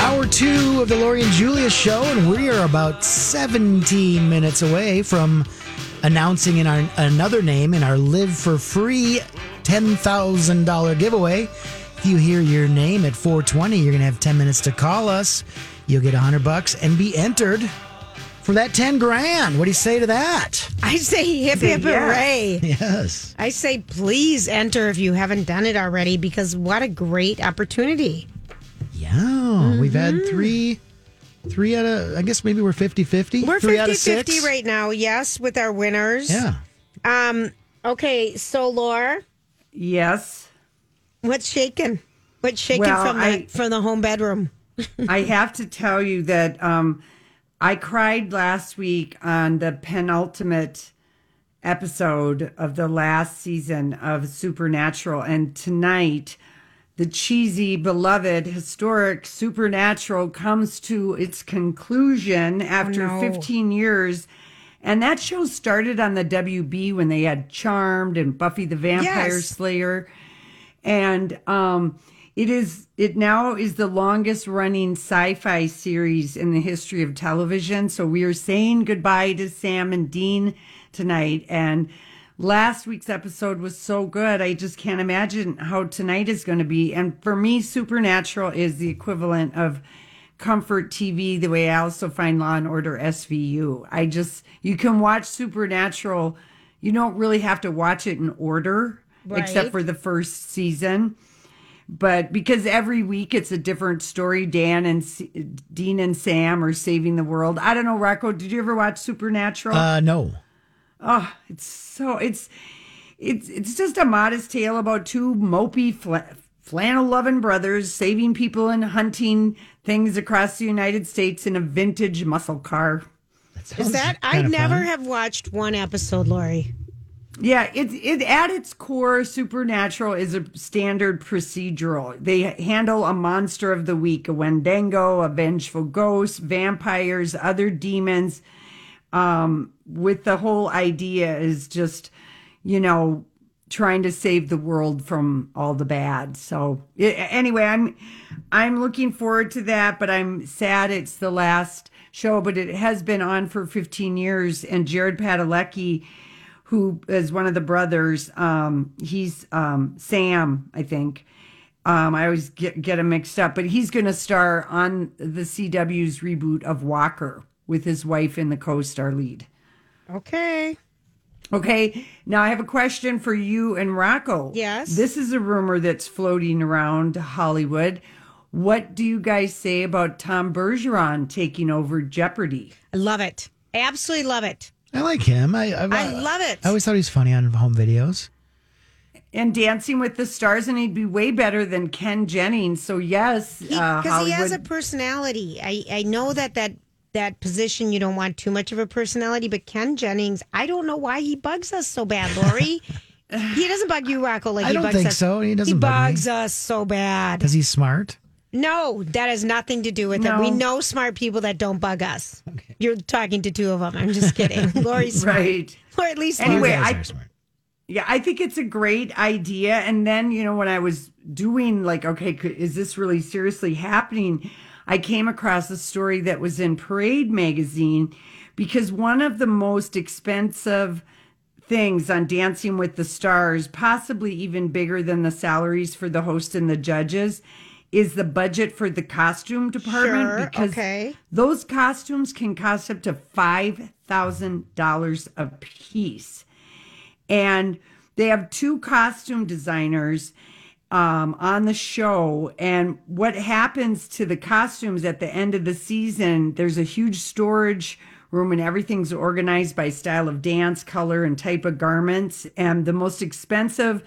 Hour two of the Lori and Julia show, and we are about 17 minutes away from announcing in our another name in our Live for Free $10,000 giveaway. If you hear your name at 420, you're going to have 10 minutes to call us. You'll get 100 bucks and be entered for that 10 grand. What do you say to that? I say hip hip hooray. Yes. I say please enter if you haven't done it already because what a great opportunity. Yeah. We've had three, three out of, I guess maybe we're 50 50. We're three out 50 of six. 50 right now, yes, with our winners. Yeah. Um, okay, so Laura, Yes. what's shaking? What's shaking Well, from the I- from the home bedroom? I have to tell you that um, I cried last week on the penultimate episode of the last season of Supernatural. And tonight, the cheesy, beloved, historic Supernatural comes to its conclusion after no. 15 years. And that show started on the WB when they had Charmed and Buffy the Vampire Yes. Slayer and um it is it now is the longest running sci-fi series in the history of television so we are saying goodbye to sam and dean tonight and last week's episode was so good i just can't imagine how tonight is going to be and for me supernatural is the equivalent of comfort tv the way i also find law and order svu i just you can watch supernatural you don't really have to watch it in order except for the first season. But because every week it's a different story, Dan and S- Dean and Sam are saving the world. I don't know, Rocco. Did you ever watch Supernatural? Uh, no. Oh, it's so it's it's it's just a modest tale about two mopey fla- flannel loving brothers saving people and hunting things across the United States in a vintage muscle car. Is that I kinda never fun. have watched one episode, Lori. Yeah, it's it at its core, Supernatural is a standard procedural. They handle a monster of the week, a Wendigo, a vengeful ghost, vampires, other demons. Um, with the whole idea is just, you know, trying to save the world from all the bad. So anyway, I'm I'm looking forward to that, but I'm sad it's the last show. But it has been on for 15 years, and Jared Padalecki who is one of the brothers. Um, he's um, Sam, I think. Um, I always get, get him mixed up, but he's going to star on the CW's reboot of Walker with his wife in the co-star lead. Okay. Okay, now I have a question for you and Rocco. Yes. This is a rumor that's floating around Hollywood. What do you guys say about Tom Bergeron taking over Jeopardy? I love it. Absolutely love it. I like him. I, I, I love it. I always thought he was funny on home videos. and Dancing with the Stars, and he'd be way better than Ken Jennings. So yes, uh, because he has a personality. I I know that that that position you don't want too much of a personality, but Ken Jennings, I don't know why he bugs us so bad, Lori. he doesn't bug you, Rocco, like I he don't bugs think us. so. He doesn't He bug me. bugs us so bad. Because he's smart. No, that has nothing to do with it. We know smart people that don't bug us. You're talking to two of them. I'm just kidding. Lori's smart. right. Or at least Anyway, Those I- Yeah, I think it's a great idea. And then, you know, when I was doing like, okay, is this really seriously happening? I came across a story that was in Parade magazine because one of the most expensive things on Dancing with the Stars, possibly even bigger than the salaries for the host and the judges, is the budget for the costume department Sure, because okay. those costumes can cost up to five thousand dollars a piece, and they have two costume designers um, on the show. And what happens to the costumes at the end of the season? There's a huge storage room, and everything's organized by style of dance, color, and type of garments. And the most expensive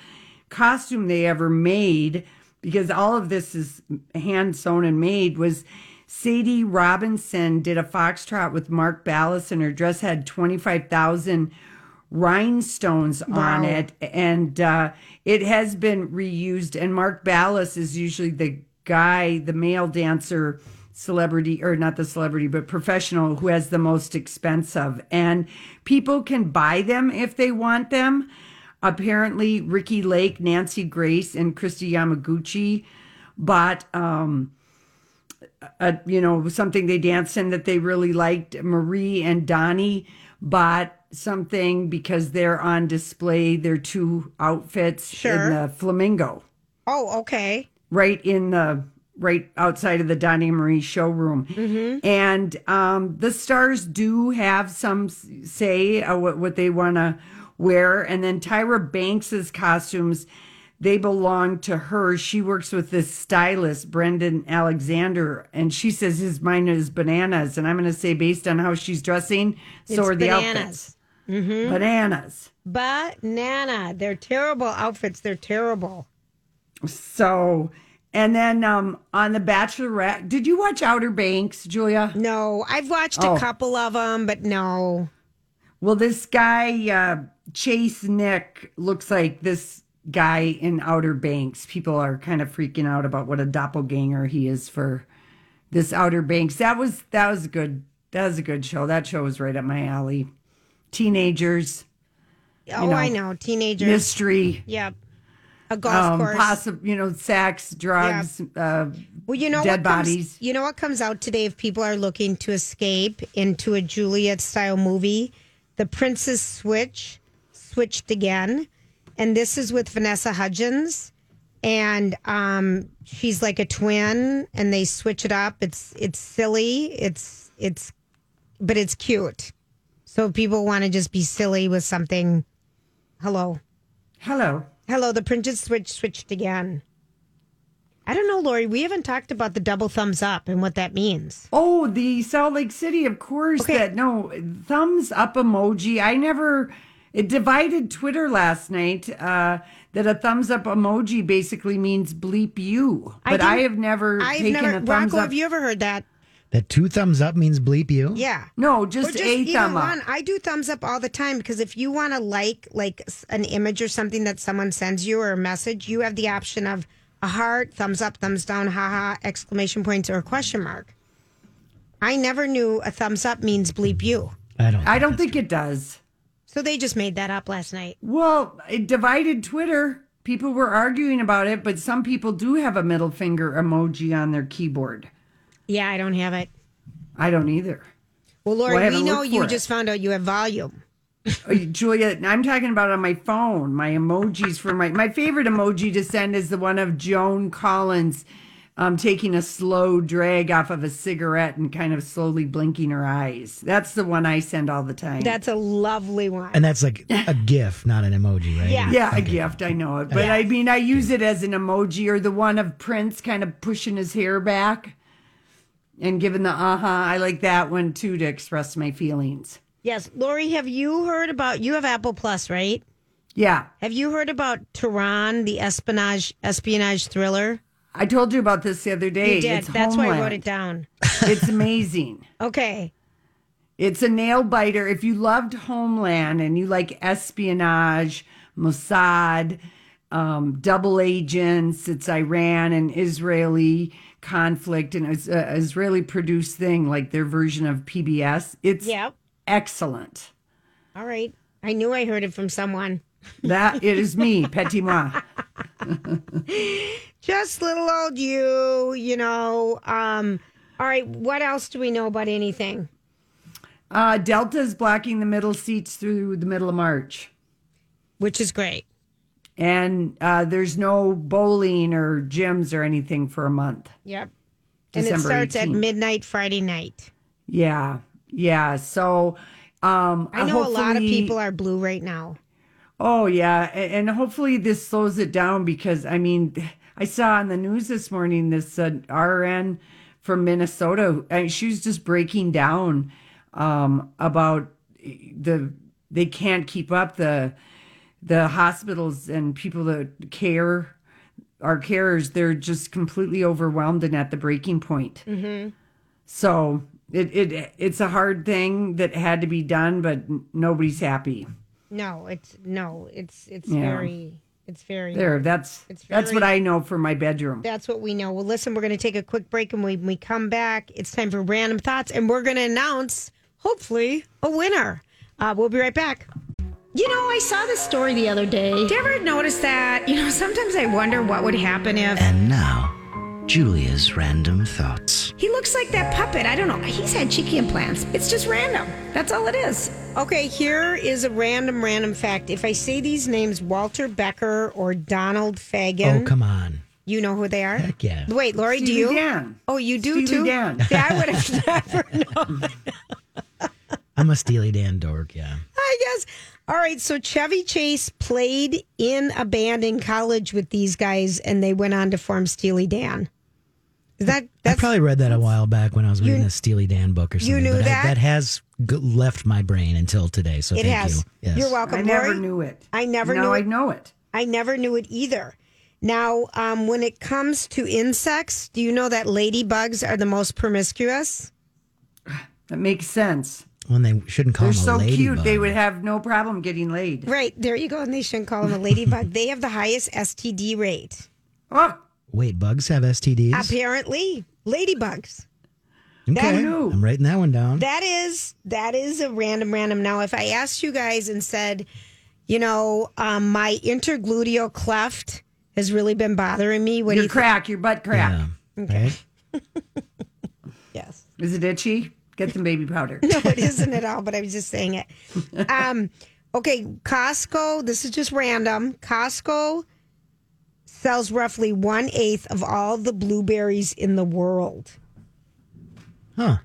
costume they ever made, because all of this is hand sewn and made, was. Sadie Robertson did a foxtrot with Mark Ballas, and her dress had 25,000 rhinestones on it. And uh, it has been reused. And Mark Ballas is usually the guy, the male dancer celebrity, or not the celebrity, but professional who has the most expensive. And people can buy them if they want them. Apparently, Ricki Lake, Nancy Grace, and Kristi Yamaguchi bought. Um, a, you know, something they danced in that they really liked. Marie and Donny bought something because they're on display, their two outfits Sure. in the flamingo, Oh, okay. right in the right outside of the Donny Marie showroom. And um, the stars do have some say uh, what, what they want to wear. And then Tyra Banks's costumes, they belong to her. She works with this stylist, Brendan Alexander, and she says his mine is bananas. And I'm going to say, based on how she's dressing, so It's are the bananas. outfits. Bananas. Banana. They're terrible outfits. They're terrible. So, and then um, on the Bachelorette, did you watch Outer Banks, Julia? No, I've watched Oh. a couple of them, but no. Well, this guy, uh, Chasen Nick, looks like this guy in Outer Banks. People are kind of freaking out about what a doppelganger he is for this Outer Banks. That was that was a good that was a good show. That show was right up my alley. Teenagers, Oh, know, I know. Teenagers. mystery, Yep. A golf um, course. possible, you know, sex, drugs, uh, Well, you know dead what comes- bodies. you know what comes out today if people are looking to escape into a Juliet style movie? The Princess Switch switched again, and this is with Vanessa Hudgens, and um, she's like a twin, and they switch it up. It's it's silly. It's it's, but it's cute. So if people want to just be silly with something. Hello. Hello. Hello, the printed switch switched again. I don't know, Lori. We haven't talked about the double thumbs up and what that means. Oh, the Salt Lake City, of course. Okay. That no thumbs up emoji. I never. It divided Twitter last night. Uh, that a thumbs up emoji basically means bleep you, but I, didn't- have never I've taken never. a thumbs Rocco, up. have you ever heard that? That two thumbs up means bleep you. Yeah. no, Or just, just a either thumb up. one. I do thumbs up all the time because if you want to like like an image or something that someone sends you or a message, you have the option of a heart, thumbs up, thumbs down, haha, exclamation points, or a question mark. I never knew a thumbs up means bleep you. I don't. I don't think it does. So they just made that up last night. Well, it divided Twitter. People were arguing about it, but some people do have a middle finger emoji on their keyboard. Yeah, I don't have it. I don't either. Well, Lori, Well, we know you it. just found out you have volume. Uh, Julia, I'm talking about on my phone, my emojis for my my favorite emoji to send is the one of Joan Collins um, taking a slow drag off of a cigarette and kind of slowly blinking her eyes. That's the one I send all the time. That's a lovely one. And that's like a GIF, not an emoji, right? Yeah. yeah, a gift. I know it, but I mean, I use it as an emoji or the one of Prince kind of pushing his hair back and given the uh huh. I like that one too to express my feelings. yes, Lori, have you heard about? You have Apple Plus, right? Yeah, Have you heard about Tehran, the espionage espionage thriller? I told you about this the other day. You did. It's That's why I wrote it down. It's amazing. Okay. It's a nail biter. If you loved Homeland and you like espionage, Mossad, um, double agents, it's Iran and Israeli conflict, and it's an Israeli produced thing, like their version of PBS. It's Yep. excellent. All right. I knew I heard it from someone. That it is me, Petit Moi. Just little old you, you know. Um, all right. What else do we know about anything? Uh, Delta is blocking the middle seats through the middle of March. Which is great. And uh, there's no bowling or gyms or anything for a month. Yep. And it December starts at midnight Friday night. Yeah, yeah. So um, I know a lot of people are blue right now. Oh yeah, and hopefully this slows it down because I mean, I saw on the news this morning this uh, RN from Minnesota. and she was just breaking down um, about the they can't keep up the the hospitals and people that care our carers. They're just completely overwhelmed and at the breaking point. So it, it it's a hard thing that had to be done, but nobody's happy. No, it's no, it's it's Yeah. very it's very There, that's It's that's what I know for my bedroom. That's what we know. Well, listen, we're going to take a quick break, and when we come back, it's time for random thoughts, and we're going to announce, hopefully, a winner. Uh, we'll be right back. You know, I saw this story the other day. Did you ever notice that? You know, sometimes I wonder what would happen if And now, Julia's random thoughts. He looks like that puppet. I don't know. He's had cheeky implants. It's just random. That's all it is. Okay, here is a random, random fact. If I say these names, Walter Becker or Donald Fagen, Oh, come on. you know who they are? Heck yeah. Wait, Lori, do Steely you? Dan. Oh, you do Steely too? Dan. See, I would have never known. I'm a Steely Dan dork, yeah. I guess. All right, so Chevy Chase played in a band in college with these guys, and they went on to form Steely Dan. Is that I probably read that a while back when I was reading a Steely Dan book or something. you something. knew but I- that? that has g- left my brain until today. So it thank has? you. Yes. You're welcome. I never Lori? knew it. I never now knew I it. know it. I never knew it either. Now, um, when it comes to insects, do you know that ladybugs are the most promiscuous? That makes sense. When they shouldn't call them. They're them a so cute. They would have no problem getting laid. Right there, you go. And they shouldn't call them a ladybug. they have the highest STD rate. Oh, Wait, bugs have STDs? Apparently, ladybugs. okay. knew. I'm writing that one down. That is that is a random random. Now, if I asked you guys and said, you know, um, my intergluteal cleft has really been bothering me. What do your you think? crack, your butt crack. yeah. Right? Yes. Is it itchy? Get some baby powder. No, it isn't at all, but I was just saying it. Um, okay, Costco, this is just random. Costco sells roughly one eighth of all the blueberries in the world. Huh.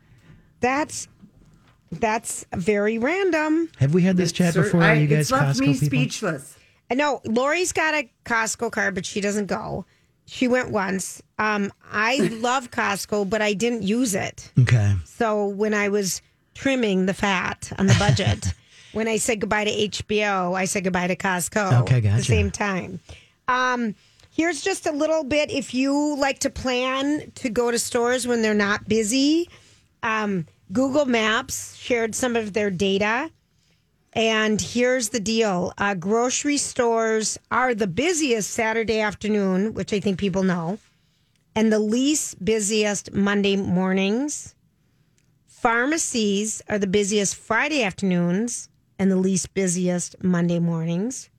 That's that's very random. Have we had this chat Sir, before? I- Are you guys it's left Costco me people? speechless. No, Lori's got a Costco card, but she doesn't go. She went once. Um, I love Costco, but I didn't use it. Okay. So when I was trimming the fat on the budget, when I said goodbye to HBO, I said goodbye to Costco Okay, at the same time. Um, here's just a little bit if you like to plan to go to stores when they're not busy. Um, Google Maps shared some of their data. And here's the deal uh, grocery stores are the busiest Saturday afternoon, which I think people know, and the least busiest Monday mornings. Pharmacies are the busiest Friday afternoons and the least busiest Monday mornings.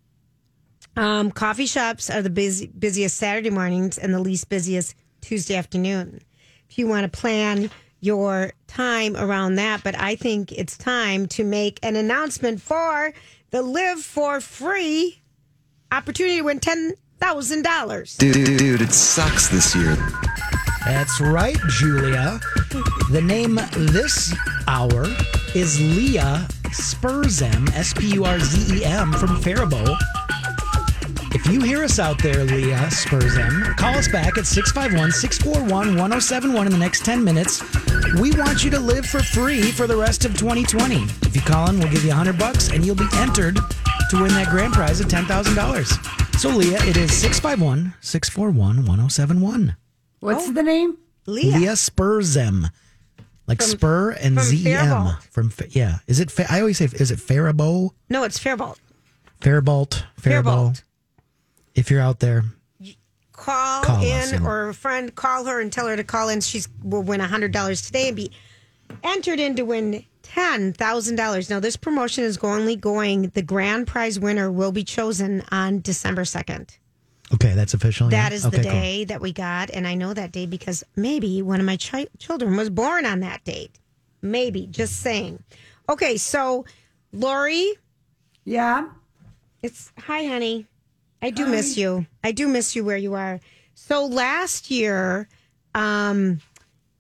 Um, coffee shops are the busy, busiest Saturday mornings and the least busiest Tuesday afternoon. If you want to plan your time around that, but I think it's time to make an announcement for the Live for Free opportunity to win ten thousand dollars. Dude, dude, dude, it sucks this year. That's right, Julia. The name this hour is Leah Spurzem, S P U R Z E M, from Faribault. If you hear us out there, Leah Spurzem, call us back at 651 641 1071 in the next 10 minutes. We want you to live for free for the rest of 2020. If you call in, we'll give you 100 bucks and you'll be entered to win that grand prize of $10,000. So, Leah, it is 651 641 1071. What's oh. the name? Leah. Leah Spurzem. Like spur and from Z E M Faribault. from Fa- yeah. Is it? Fa- I always say is it Faribault, No, it's Faribault. Faribault, Faribault. Faribault. If you're out there, call, Call in us and- or a friend call her and tell her to call in. She's will win hundred dollars today and be entered in to win ten thousand dollars. Now this promotion is only going. The grand prize winner will be chosen on December second. okay, that's official. yeah? That is okay, the cool. day that we got, and I know that day because maybe one of my chi- children was born on that date. Maybe, just saying. Okay, so Lori, Yeah. it's hi, honey. I do miss you. I do miss you where you are. So last year, um,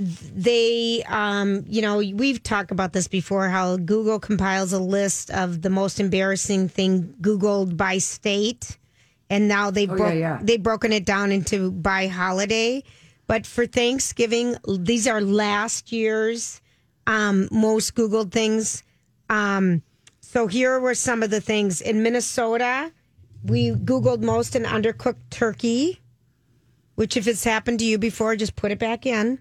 They, um, you know, we've talked about this before. How Google compiles a list of the most embarrassing thing Googled by state, and now they Oh, broke yeah, yeah. they've broken it down into by holiday. But for Thanksgiving, these are last year's um, most Googled things. Um, so here were some of the things in Minnesota. We Googled most an undercooked turkey, which if it's happened to you before, just put it back in.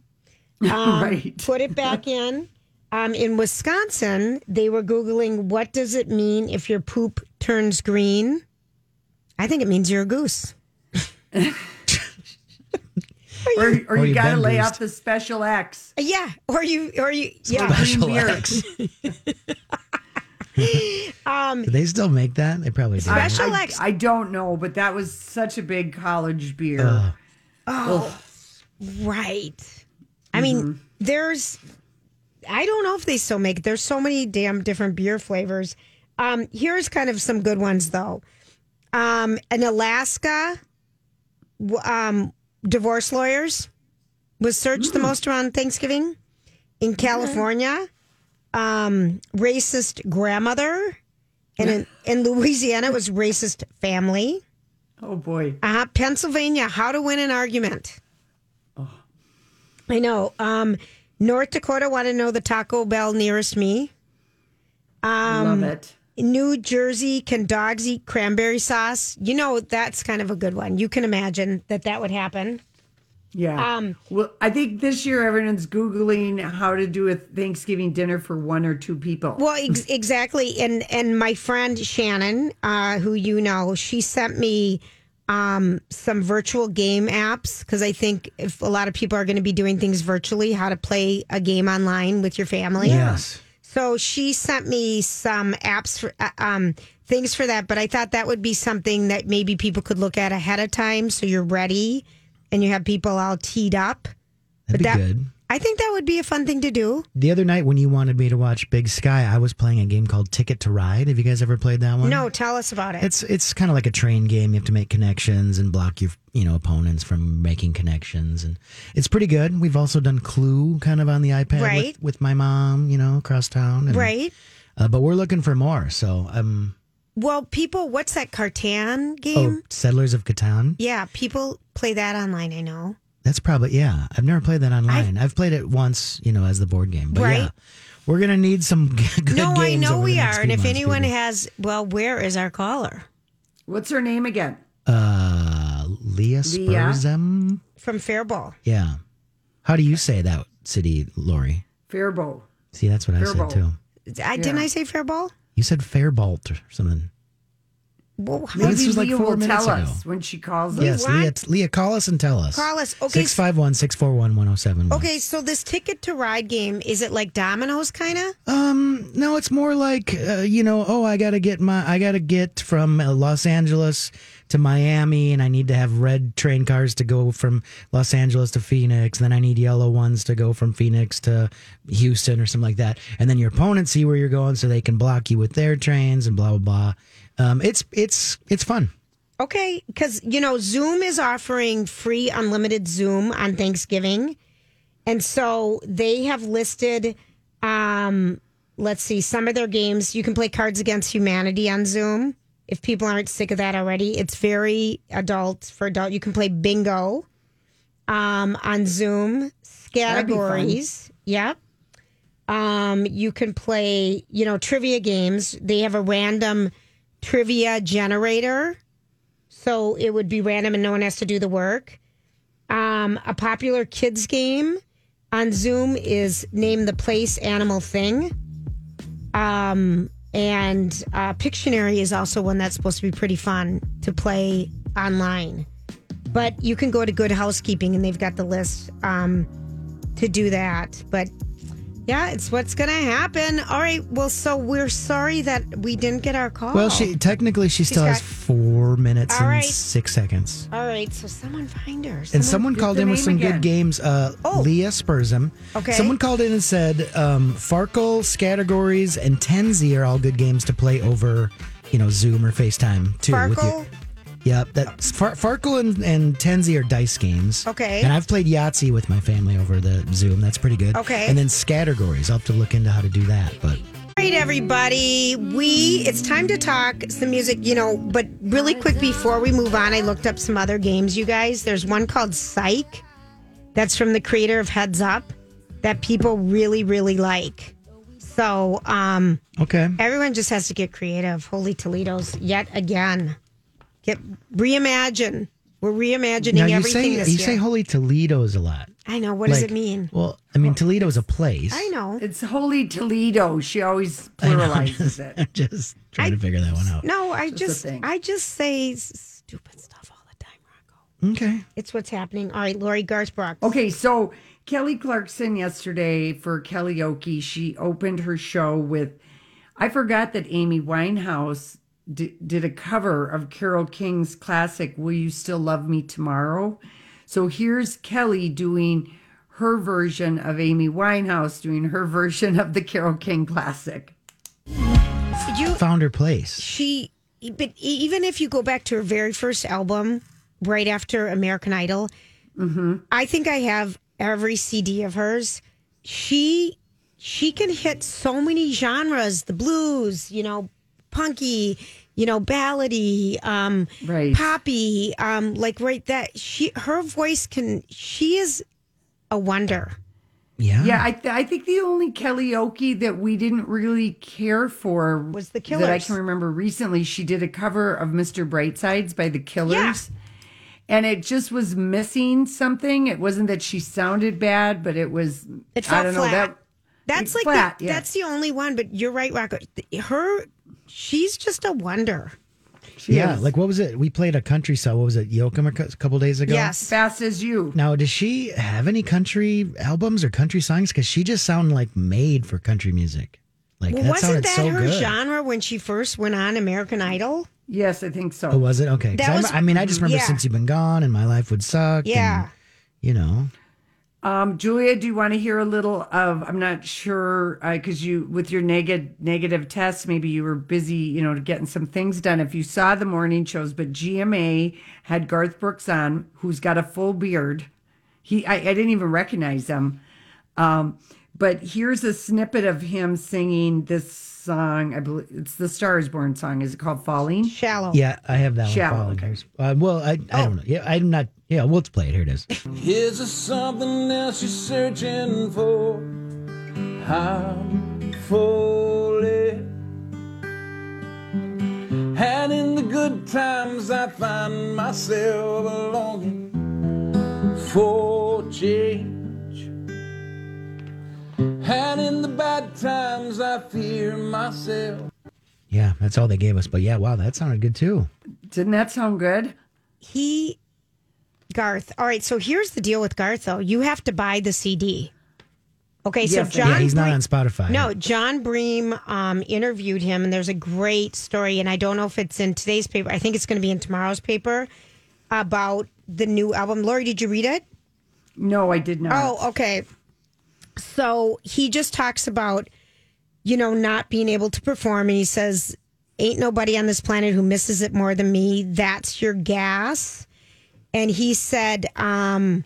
Um, Right. Put it back in. Um, in Wisconsin, they were Googling what does it mean if your poop turns green? I think it means you're a goose. Or, or, Or you you've got to lay bruised. off the special X. Yeah. Or you, or you, yeah. Green Special beer. X. Do they still make that? They probably do. Special I, X. I don't know, but that was such a big college beer. Oh right. I mean, there's, I don't know if they still make. There's so many damn different beer flavors. Um, here's kind of some good ones though. Um, in Alaska, um, divorce lawyers was searched the most around Thanksgiving. In California, um, racist grandmother. And in, in Louisiana, it was racist family. Oh boy. Uh, Pennsylvania, how to win an argument. I know. Um, North Dakota want to know the Taco Bell nearest me. Um, Love it. New Jersey, can dogs eat cranberry sauce? You know, that's kind of a good one. You can imagine that that would happen. Yeah. Um, well, I think this year everyone's Googling how to do a Thanksgiving dinner for one or two people. Well, ex- exactly. And and my friend Shannon, uh, who you know, she sent me um, some virtual game apps because I think if a lot of people are going to be doing things virtually, how to play a game online with your family. Yes. So she sent me some apps for uh, um, things for that, but I thought that would be something that maybe people could look at ahead of time, so you're ready and you have people all teed up. That'd be that, good. I think that would be a fun thing to do. The other night when you wanted me to watch Big Sky, I was playing a game called Ticket to Ride. Have you guys ever played that one? No, tell us about it. It's it's kind of like a train game. You have to make connections and block your you know opponents from making connections, and it's pretty good. We've also done Clue kind of on the iPad Right. with, with my mom, you know, across town. and- right. Uh, but we're looking for more. So um, Well, people, what's that Cartan game? oh, game? Settlers of Catan. Yeah, people play that online. I know. That's probably yeah. I've never played that online. I've, played it once, you know, as the board game. But Right. yeah, we're gonna need some good no, I know over we are. And few if months, anyone people. has, well, where is our caller What's her name again? uh, Leah Spurzem. from Fairball? Yeah. How do you say that city, Lori? Faribault. See, that's what I said too. I, Didn't I say Fairball? You said Fairbalt or something. Well, how- Maybe This was like Leah four will minutes tell ago. us when she calls us. yes. Leah, Leah, call us and tell us. Call us. Okay, Six five one six four one one zero seven. Okay, so this ticket to ride game is it like dominoes kind of? Um, no, it's more like uh, you know. Oh, I gotta get my. I gotta get from uh, Los Angeles to Miami, and I need to have red train cars to go from Los Angeles to Phoenix. Then I need yellow ones to go from Phoenix to Houston or something like that. And then your opponents see where you're going, so they can block you with their trains and blah blah blah. Um, it's it's it's fun. Okay, because you know Zoom is offering free unlimited Zoom on Thanksgiving, and so they have listed. Um, let's see, some of their games. You can play Cards Against Humanity on Zoom. If people aren't sick of that already, it's very adult for adult. You can play bingo um, on Zoom, That'd be fun. categories. Yep. Um, you can play, you know, trivia games. They have a random trivia generator. So it would be random and no one has to do the work. Um, a popular kids game on Zoom is Name the Place Animal Thing. Um, and uh, Pictionary is also one that's supposed to be pretty fun to play online. But you can go to Good Housekeeping and they've got the list um, to do that. But yeah, it's what's going to happen. All right. Well, so we're sorry that we didn't get our call. Well, she technically she still She's has got- four minutes All and right. six seconds. All right. So someone find her. And someone called in with some good games. Uh, Leah Spurzem. Okay. Someone called in and said um, Farkle, Scattergories, and Tenzi are all good games to play over, you know, Zoom or FaceTime too. with Farkle? your- Yep, that Far, Farkle and, and Tenzi are dice games. Okay. And I've played Yahtzee with my family over the Zoom. That's pretty good. Okay. And then Scattergories. I'll have to look into how to do that. But All right, everybody. We it's time to talk some music, you know, but really quick before we move on, I looked up some other games, you guys. There's one called Psych that's from the creator of Heads Up that people really, really like. So um okay. everyone just has to get creative. Holy Toledo's yet again. Get reimagine. We're reimagining now you everything say this you year. say Holy Toledo's a lot. I know. What does it mean? Well, I mean Toledo's a place. I know. It's Holy Toledo. She always I I'm pluralizes just, it. I'm just trying to figure that one out. No, I Just just. I just say stupid stuff all the time, Rocco. Okay. It's what's happening. All right, Lori Garth Okay, so Kelly Clarkson yesterday for Kelly Kellyoke, she opened her show with. I forgot that Amy Winehouse d- did a cover of Carole King's classic "Will You Still Love Me Tomorrow." So here's Kelly doing her version of Amy Winehouse doing her version of the Carole King classic. You Found her place. she but even if you go back to her very first album right after American Idol, mm-hmm. I think I have every CD of hers. She she can hit so many genres, the blues, you know, punky, you know, ballady, um Right. poppy, um like right that she her voice can she is a wonder. Yeah. Yeah, I, th- I think the only Kelly karaoke that we didn't really care for Was The Killers. That I can remember recently. She did a cover of Mr. Brightsides by the Killers. And it just was missing something. It wasn't that she sounded bad, but it was, It felt I don't know, flat. that That's like flat, the, yeah. that's the only one. But you're right, Rocco. Her, she's just a wonder. she yeah, is. like what was it? We played a country song. What was it? Yoakum a couple days ago. Yes. fast as you. Now, does she have any country albums or country songs? Because she just sounded like made for country music. Like Well, that wasn't sounded that so her good. genre when she first went on American Idol? Yes, I think so. Oh, was it okay? That I'm- was- I mean, I just remember yeah. since you've been gone and my life would suck. Yeah. and, you know. Um, Julia, do you want to hear a little of? I'm not sure because you, with your negative negative test, maybe you were busy, you know, getting some things done. If you saw the morning shows, but GMA had Garth Brooks on, who's got a full beard. He, I, I didn't even recognize him. Um, but here's a snippet of him singing this song. I believe it's the Stars Born song. Is it called Falling? Shallow. Yeah, I have that Shallow, one. okay. Uh, well, I, I don't know. Yeah, I'm not. Yeah, we'll play it. Here it is. Here's to something else you're searching for. I'm fully. And in the good times, I find myself longing for change. And in the bad times, I fear myself. Yeah, that's all they gave us. But yeah, wow, that sounded good too. Didn't that sound good? He, Garth. All right. So here's the deal with Garth, though. You have to buy the CD. Okay. So Yes, I John. yeah, he's not Breen- on Spotify. No, John Bream um, interviewed him, and there's a great story. And I don't know if it's in today's paper. I think it's going to be in tomorrow's paper about the new album. Lori, did you read it? No, I did not. Oh, okay. So he just talks about, you know, not being able to perform. And he says, Ain't nobody on this planet who misses it more than me. That's your gas. And he said, um,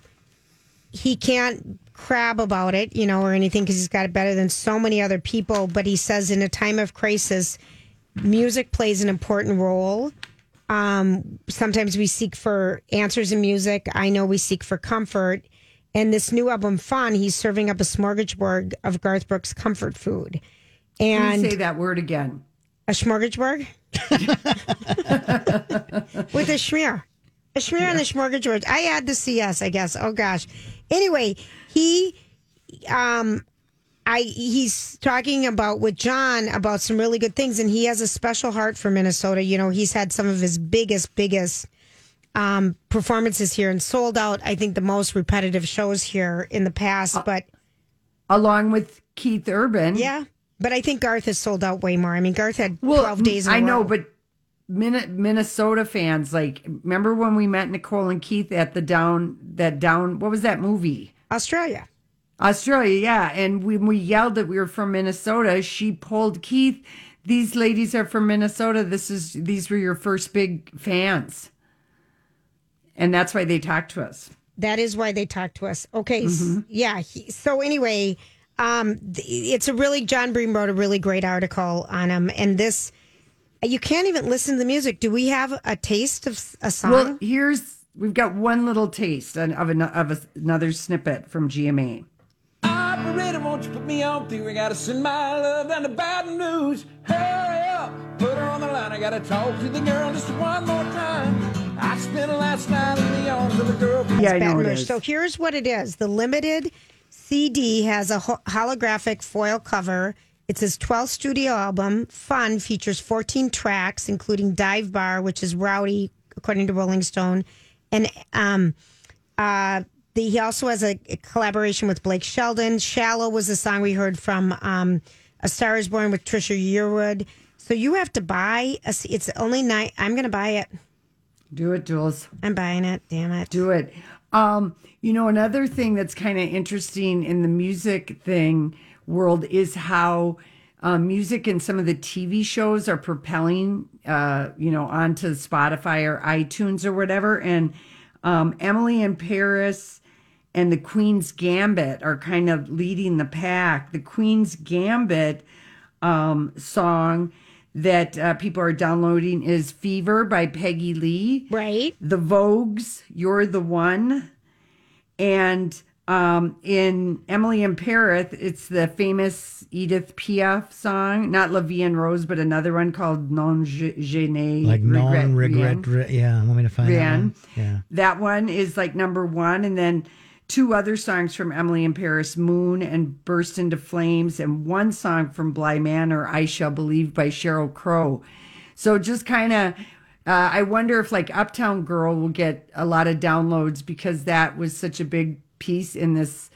he can't crab about it, you know, or anything because he's got it better than so many other people. But he says, in a time of crisis, music plays an important role. Um, sometimes we seek for answers in music. I know we seek for comfort. And this new album, Fun, he's serving up a smorgasbord of Garth Brooks' comfort food. Can And you say that word again? a smorgasbord with a schmear. A schmear on the smorgasbord. I add the CS, I guess. Oh gosh. Anyway, he um I he's talking about with John about some really good things and he has a special heart for Minnesota. You know, he's had some of his biggest biggest um performances here and sold out I think the most repetitive shows here in the past, but Along with Keith Urban. yeah, but I think Garth has sold out way more. I mean, Garth had Well, 12 days I know, but Minnesota fans, like, remember when we met Nicole and Keith at the down, that down, what was that movie? Australia. Australia, yeah. And when we yelled that we were from Minnesota, she pulled Keith. These ladies are from Minnesota. This is these were your first big fans, and that's why they talk to us. That is why they talk to us. Okay. s- Mhm. yeah. He, so anyway, um, it's a really John Bream wrote a really great article on him, and this you can't even listen to the music. Do we have a taste of a song? Well, here's we've got one little taste of, an, of a, another snippet from GMA. Operator, won't you put me on through? I gotta send my love down to bad news. Hurry up, put her on the line. I gotta talk to the girl just one more time. I spent last night in the arms of a girl. It's Baton Rouge. So here's what it is: the limited CD has a ho- holographic foil cover. It's his 12th studio album. Fun features 14 tracks, including Dive Bar, which is rowdy, according to Rolling Stone, and um, uh, the, he also has a, a collaboration with Blake Shelton. "Shallow" was the song we heard from um, "A Star Is Born" with Trisha Yearwood. So you have to buy. A, it's only nine. I'm going to buy it. Do it, Jules. I'm buying it. Damn it. Do it. Um, you know, another thing that's kind of interesting in the music thing world is how uh, music and some of the TV shows are propelling, uh, you know, onto Spotify or iTunes or whatever. And um, Emily in Paris and the Queen's Gambit are kind of leading the pack. The Queen's Gambit um, song that uh, people are downloading is Fever by Peggy Lee. Right. The Vogues, You're the One. And um, in Emily in Paris, it's the famous Edith Piaf song, not La Vie en Rose, but another one called Non Je- Gêné. Like non Rien. regret. re- yeah, want me to find that one? Yeah. That one is like number one. And then two other songs from Emily in Paris, Moon and Burst into Flames, and one song from Bly Manor, I Shall Believe by Sheryl Crow. So just kind of, uh, I wonder if like Uptown Girl will get a lot of downloads because that was such a big piece in this.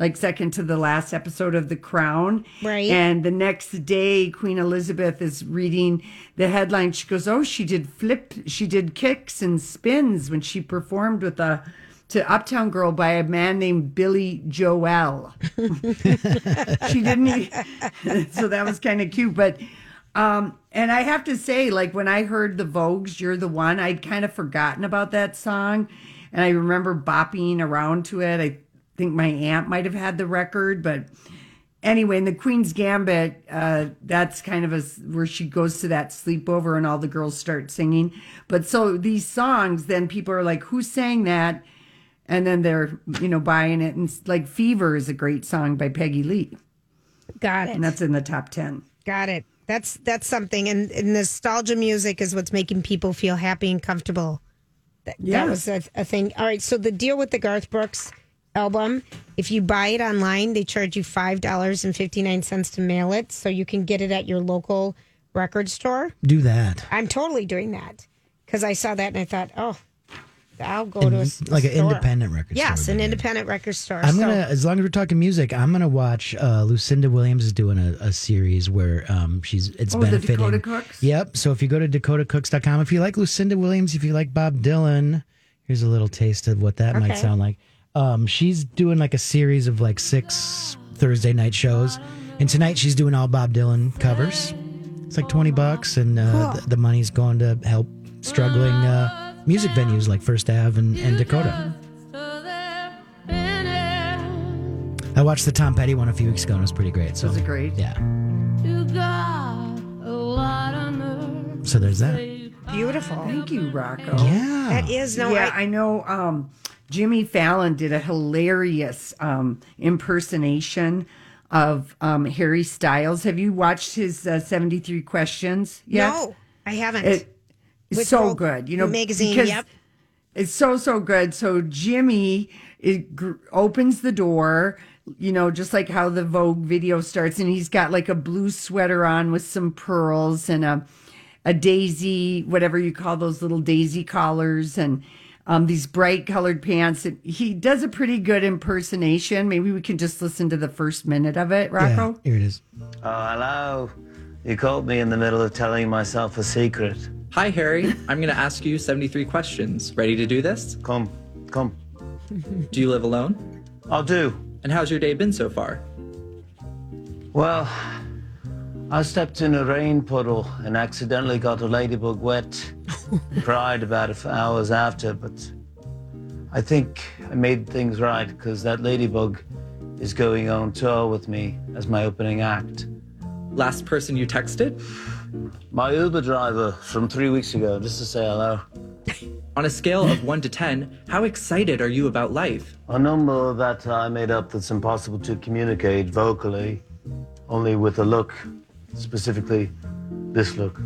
Like second to the last episode of The Crown. Right. And the next day, Queen Elizabeth is reading the headline. She goes, "Oh, she did flip, she did kicks and spins when she performed with a to Uptown Girl by a man named Billy Joel." she didn't. e- so that was kind of cute, but. Um, and I have to say, like when I heard the Vogues, "You're the One," I'd kind of forgotten about that song, and I remember bopping around to it. I think my aunt might have had the record, but anyway, in the Queen's Gambit, uh, that's kind of a where she goes to that sleepover and all the girls start singing. But so these songs, then people are like, "Who sang that?" And then they're you know buying it, and like "Fever" is a great song by Peggy Lee, Got it. and that's in the top ten. Got it. That's that's something, and, and nostalgia music is what's making people feel happy and comfortable. That, Yeah. that was a, a thing. All right, so the deal with the Garth Brooks album, if you buy it online, they charge you five dollars and fifty nine cents to mail it, so you can get it at your local record store. Do that. I'm totally doing that because I saw that and I thought, oh, I'll go to a s- like an store. independent record store. Yes, store. an independent record store. I'm So- gonna, as long as we're talking music, I'm gonna watch. Uh, Lucinda Williams is doing a, a series where um, she's it's Oh, the benefiting. Dakota Cooks? Yep. So if you go to dakotacooks.com, if you like Lucinda Williams, if you like Bob Dylan, here's a little taste of what that might Okay. sound like. Um, she's doing like a series of like six Thursday night shows, and tonight she's doing all Bob Dylan covers. It's like twenty bucks, and uh, Cool. the, the money's going to help struggling uh, music venues like First Ave and, and Dakota. I watched the Tom Petty one a few weeks ago and it was pretty great. So Was it great? Yeah. You got a lot of So there's that. Beautiful. Thank you, Rocco. Yeah. That is no. yeah, I, I, know. Um, Jimmy Fallon did a hilarious um, impersonation of um, Harry Styles. Have you watched his uh, 73 questions yet? no, I haven't. It, it's With so Vogue good. You know, magazine, because yep. It's so, so good. So Jimmy it gr- opens the door, you know, just like how the Vogue video starts, and he's got like a blue sweater on with some pearls and a, a daisy, whatever you call those little daisy collars, and um, these bright colored pants. And he does a pretty good impersonation. Maybe we can just listen to the first minute of it, Rocco. Yeah, here it is. Oh, hello. You caught me in the middle of telling myself a secret. Hi, Harry. I'm going to ask you 73 questions. Ready to do this? Come, come. Do you live alone? I'll do. And how's your day been so far? Well, I stepped in a rain puddle and accidentally got a ladybug wet. Cried about it for hours after, but I think I made things right because that ladybug is going on tour with me as my opening act. Last person you texted? My Uber driver from three weeks ago, just to say hello. On a scale of 1 to 10, how excited are you about life? A number that I made up that's impossible to communicate vocally, only with a look, specifically this look.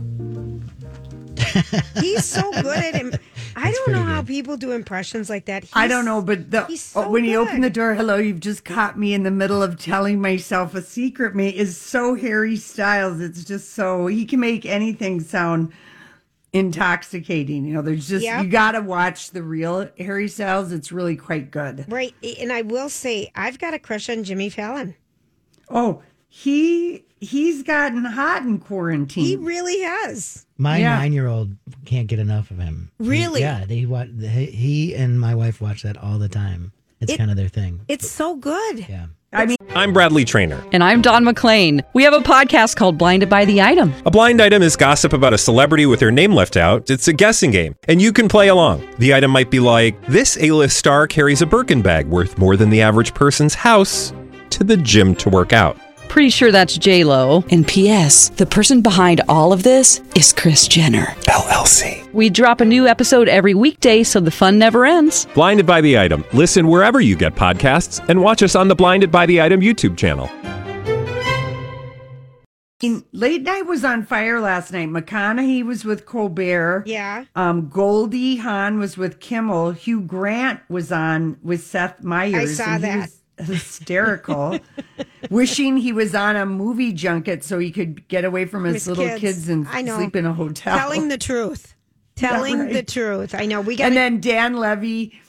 He's so good at him. I don't know how people do impressions like that. I don't know, but the, he's oh, so when you open the door, hello, you've just caught me in the middle of telling myself a secret. Me is so Harry Styles. It's just so he can make anything sound intoxicating. You know, there's just Yep. you got to watch the real Harry Styles. It's really quite good. Right. And I will say, I've got a crush on Jimmy Fallon. Oh, he he's gotten hot in quarantine. He really has. My Yeah. nine-year-old can't get enough of him. He- Really? yeah. They watch. He, he and my wife watch that all the time. It's It- kind of their thing. It's so good. Yeah. I mean, I'm Bradley Trainer. And I'm Don McClain. We have a podcast called Blinded by the Item. A blind item is gossip about a celebrity with their name left out. It's a guessing game, and you can play along. The item might be like this: A-list star carries a Birkin bag worth more than the average person's house to the gym to work out. Pretty sure that's J Lo. And P.S. The person behind all of this is Kris Jenner LLC. We drop a new episode every weekday, so the fun never ends. Blinded by the item. Listen wherever you get podcasts, and watch us on the Blinded by the Item YouTube channel. in- late night was on fire last night. McConaughey was with Colbert. Yeah. Um, Goldie Hawn was with Kimmel. Hugh Grant was on with Seth Meyers. I saw that. was hysterical, wishing he was on a movie junket so he could get away from his, His little kids. kids, and I know. sleep in a hotel. Telling the truth. Telling right? the truth. I know. We got and then Dan Levy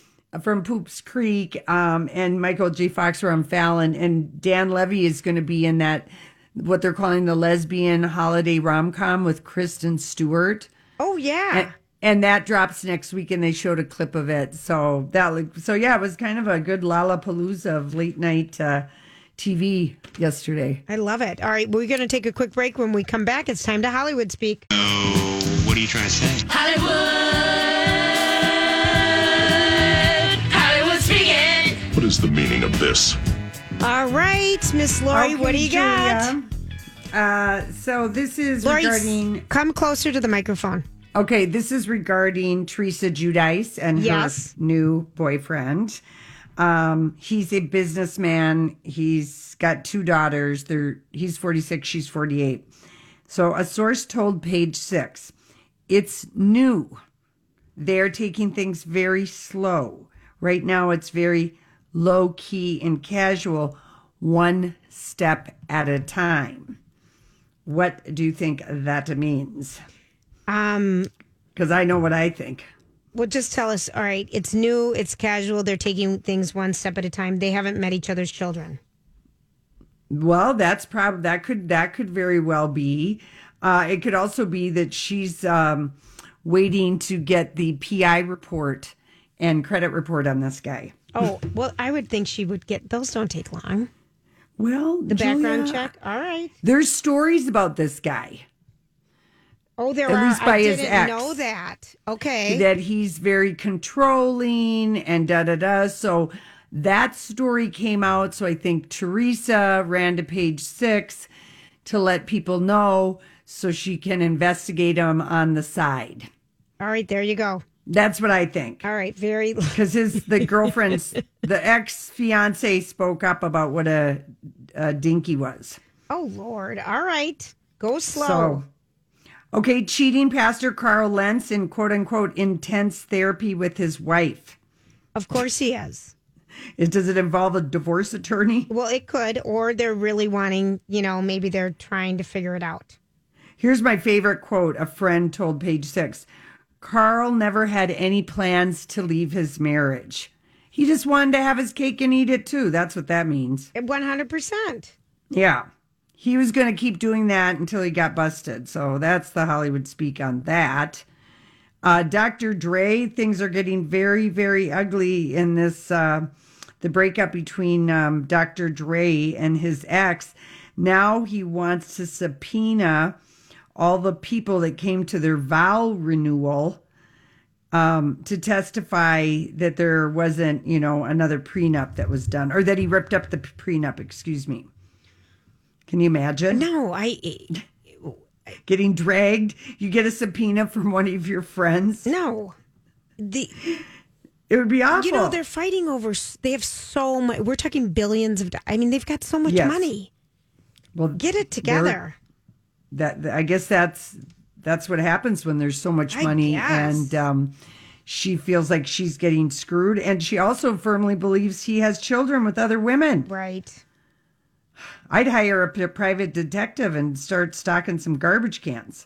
from Poops Creek um, and Michael J. Fox were on Fallon, and Dan Levy is going to be in that what they're calling the lesbian holiday rom com with Kristen Stewart. Oh yeah. And, and that drops next week, and they showed a clip of it. So that, look- so yeah, it was kind of a good Lollapalooza of late night uh, TV yesterday. I love it. All right, we're going to take a quick break. When we come back, it's time to Hollywood speak. Oh, What are you trying to say? Hollywood. Hollywood speaking. What is the meaning of this? All right, Miss Lori, what do you got? Uh, so this is Lori, regarding. come closer to the microphone. Okay, this is regarding Teresa Giudice and Yes. her new boyfriend. Um, he's a businessman. He's got two daughters. They're he's 46, she's 48. So a source told Page Six, it's new. They're taking things very slow. Right now it's very low key and casual, one step at a time. What do you think that means? Um, because I know what I think. Well, just tell us. All right, it's new, it's casual. They're taking things one step at a time. They haven't met each other's children. Well, that's probably that could that could very well be. Uh, it could also be that she's um, waiting to get the PI report and credit report on this guy. Oh, well, I would think she would get those. Don't take long. Well, the background check. All right. There's stories about this guy. Oh, there At are. least by I his didn't ex. know that. Okay. that he's very controlling and da da da. So that story came out. So I think Teresa ran to page six to let people know. so she can investigate him on the side. All right, there you go. That's what I think. All right, very because his the girlfriend's the ex fiance spoke up about what a, a dinky was. Oh Lord! All right, go slow. So, okay, cheating pastor Carl Lentz in quote unquote intense therapy with his wife. Of course he is. Is, does it involve a divorce attorney? Well, it could, or they're really wanting, you know, maybe they're trying to figure it out. Here's my favorite quote a friend told page six Carl never had any plans to leave his marriage. He just wanted to have his cake and eat it too. That's what that means. 100%. Yeah. He was going to keep doing that until he got busted. So that's the Hollywood speak on that. Uh, Dr. Dre, things are getting very, very ugly in this, uh, the breakup between um, Dr. Dre and his ex. Now he wants to subpoena all the people that came to their vow renewal um, to testify that there wasn't, you know, another prenup that was done or that he ripped up the prenup, excuse me. Can you imagine? No, I. Getting dragged, you get a subpoena from one of your friends. No, the it would be awful. You know, they're fighting over. They have so much. We're talking billions of. I mean, they've got so much Yes. money. Well, Get it together. that I guess that's that's what happens when there's so much I money guess. and um, she feels like she's getting screwed and she also firmly believes he has children with other women. Right. I'd hire a private detective and start stocking some garbage cans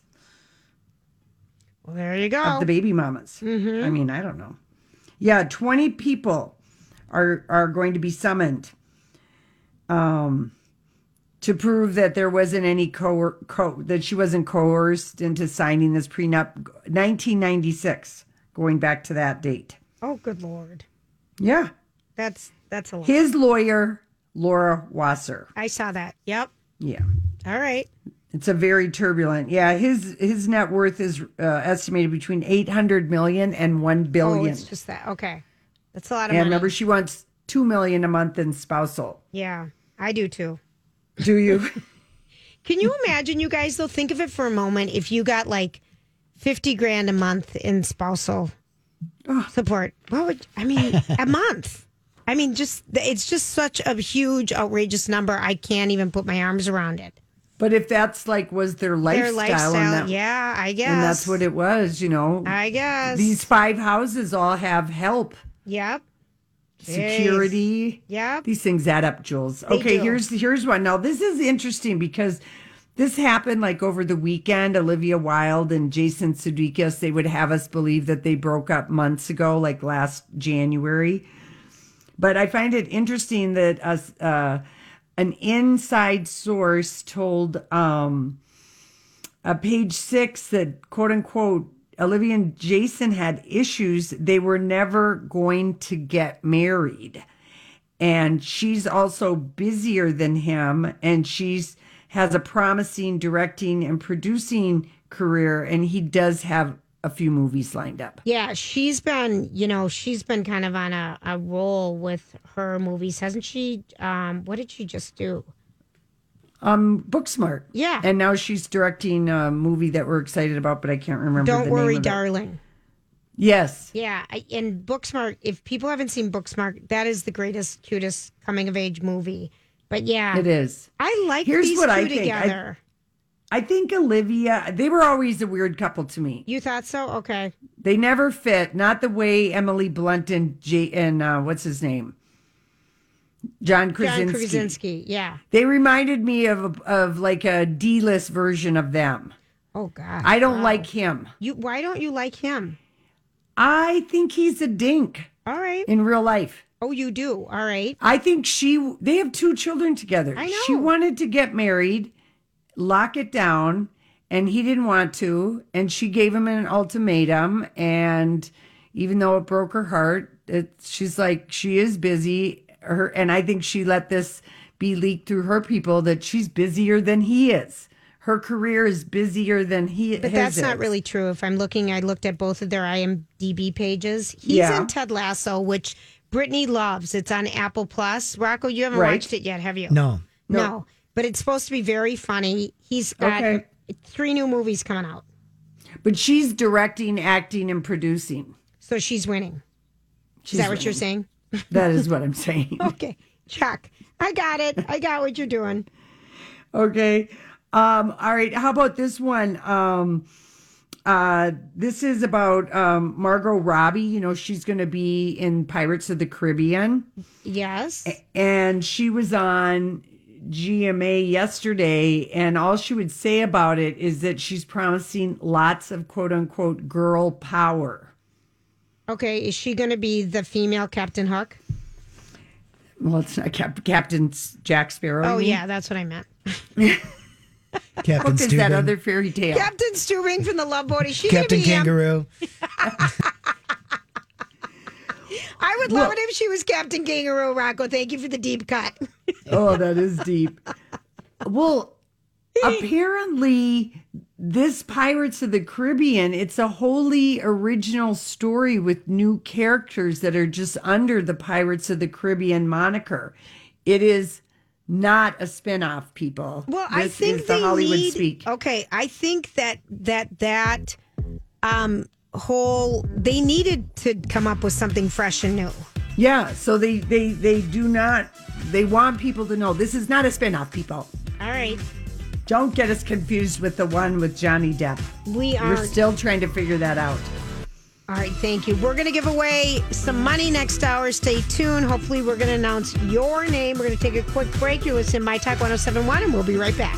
Well, there you go. of the baby mamas. Mhm. I mean, I don't know. Yeah, 20 people are are going to be summoned um to prove that there wasn't any co, co that she wasn't coerced into signing this prenup 1996 going back to that date. Oh, good lord. Yeah. That's that's a lot. His lawyer Laura Wasser. I saw that. Yep. Yeah. All right. It's a very turbulent. Yeah, his his net worth is uh, estimated between 800 million and 1 Oh, billion. it's just that. Okay. That's a lot of and money. remember she wants 2 million a month in spousal. Yeah, I do too. Do you? Can you imagine, you guys, though? Think of it for a moment. If you got like 50 grand a month in spousal support, what would, I mean, a month? I mean, just, it's just such a huge, outrageous number. I can't even put my arms around it. But if that's like was their lifestyle, Their lifestyle, that, yeah, I guess. and that's what it was, you know. I guess. These five houses all have help, Yep. security. Yeah. These things add up, Jules. They okay, do. here's here's one. Now this is interesting because this happened like over the weekend. Olivia Wilde and Jason Sudeikis, they would have us believe that they broke up months ago, like last January. But I find it interesting that us uh, an inside source told um, page six that quote unquote Olivia and Jason had issues. They were never going to get married. And she's also busier than him and she's has a promising directing and producing career and he does have a few movies lined up. Yeah, she's been, you know, she's been kind of on a, a roll with her movies, hasn't she? Um, what did she just do? Um, Booksmart. Yeah. And now she's directing a movie that we're excited about, but I can't remember. Don't the worry, name of it. darling. Yes. Yeah, and Booksmart. If people haven't seen Booksmart, that is the greatest, cutest coming of age movie. But yeah, It is. I like Here's these what two I think. Together. I think Olivia, they were always a weird couple to me. you thought so? Okay. They never fit, not the way Emily Blunt and J and uh, what's his name? John Krasinski. John Krasinski. Yeah. They reminded me of of like a D-list version of them. Oh God. I don't Wow. like him. You. Why don't you like him? I think he's a dink All right. in real life. Oh, you do. All right. I think she they have two children together. I know. She wanted to get married, lock it down, and he didn't want to, and she gave him an ultimatum and even though it broke her heart, it, she's like she is busy her and I think she let this be leaked through her people that she's busier than he is. Her career is busier than he But his that's not really true. If I'm looking, I looked at both of their IMDb pages. He's Yeah. in Ted Lasso, which Brittany loves. It's on Apple Plus. Rocco, you haven't Right. watched it yet, have you? No. No. But it's supposed to be very funny. He's got Okay. three new movies coming out. But she's directing, acting, and producing. So she's winning. She's is that what you're saying? That is what I'm saying. okay. Chuck, I got it. I got what you're doing. Okay. Um, all right. How about this one? Um, uh, this is about um, Margot Robbie. You know, she's going to be in Pirates of the Caribbean. Yes. And she was on GMA yesterday, and all she would say about it is that she's promising lots of quote unquote girl power. Okay. Is she going to be the female Captain Hook? Well, it's not Cap- Captain Jack Sparrow. Oh, yeah. That's what I meant. Captain Hook is that other fairy tale. Captain Stubing from the Love Boat. Is she gonna Captain be, um, Kangaroo. I would love it if she was Captain Kangaroo, Rocco. Thank you for the deep cut. oh, that is deep. Well, apparently, this Pirates of the Caribbean, it's a wholly original story with new characters that are just under the Pirates of the Caribbean moniker. It is not a spin-off, people. Well, I think the they Hollywood need, speak. Okay, I think that that that um whole they needed to come up with something fresh and new. Yeah, so they they they do not they want people to know this is not a spin-off, people. All right. Don't get us confused with the one with Johnny Depp. We are We're still trying to figure that out. All right, thank you. We're going to give away some money next hour. Stay tuned. Hopefully, we're going to announce your name. We're going to take a quick break. You're listening to My Talk 1071, and we'll be right back.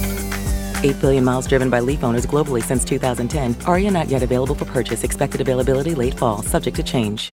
8 billion miles driven by Leaf owners globally since 2010. Ariya not yet available for purchase. Expected availability late fall, subject to change.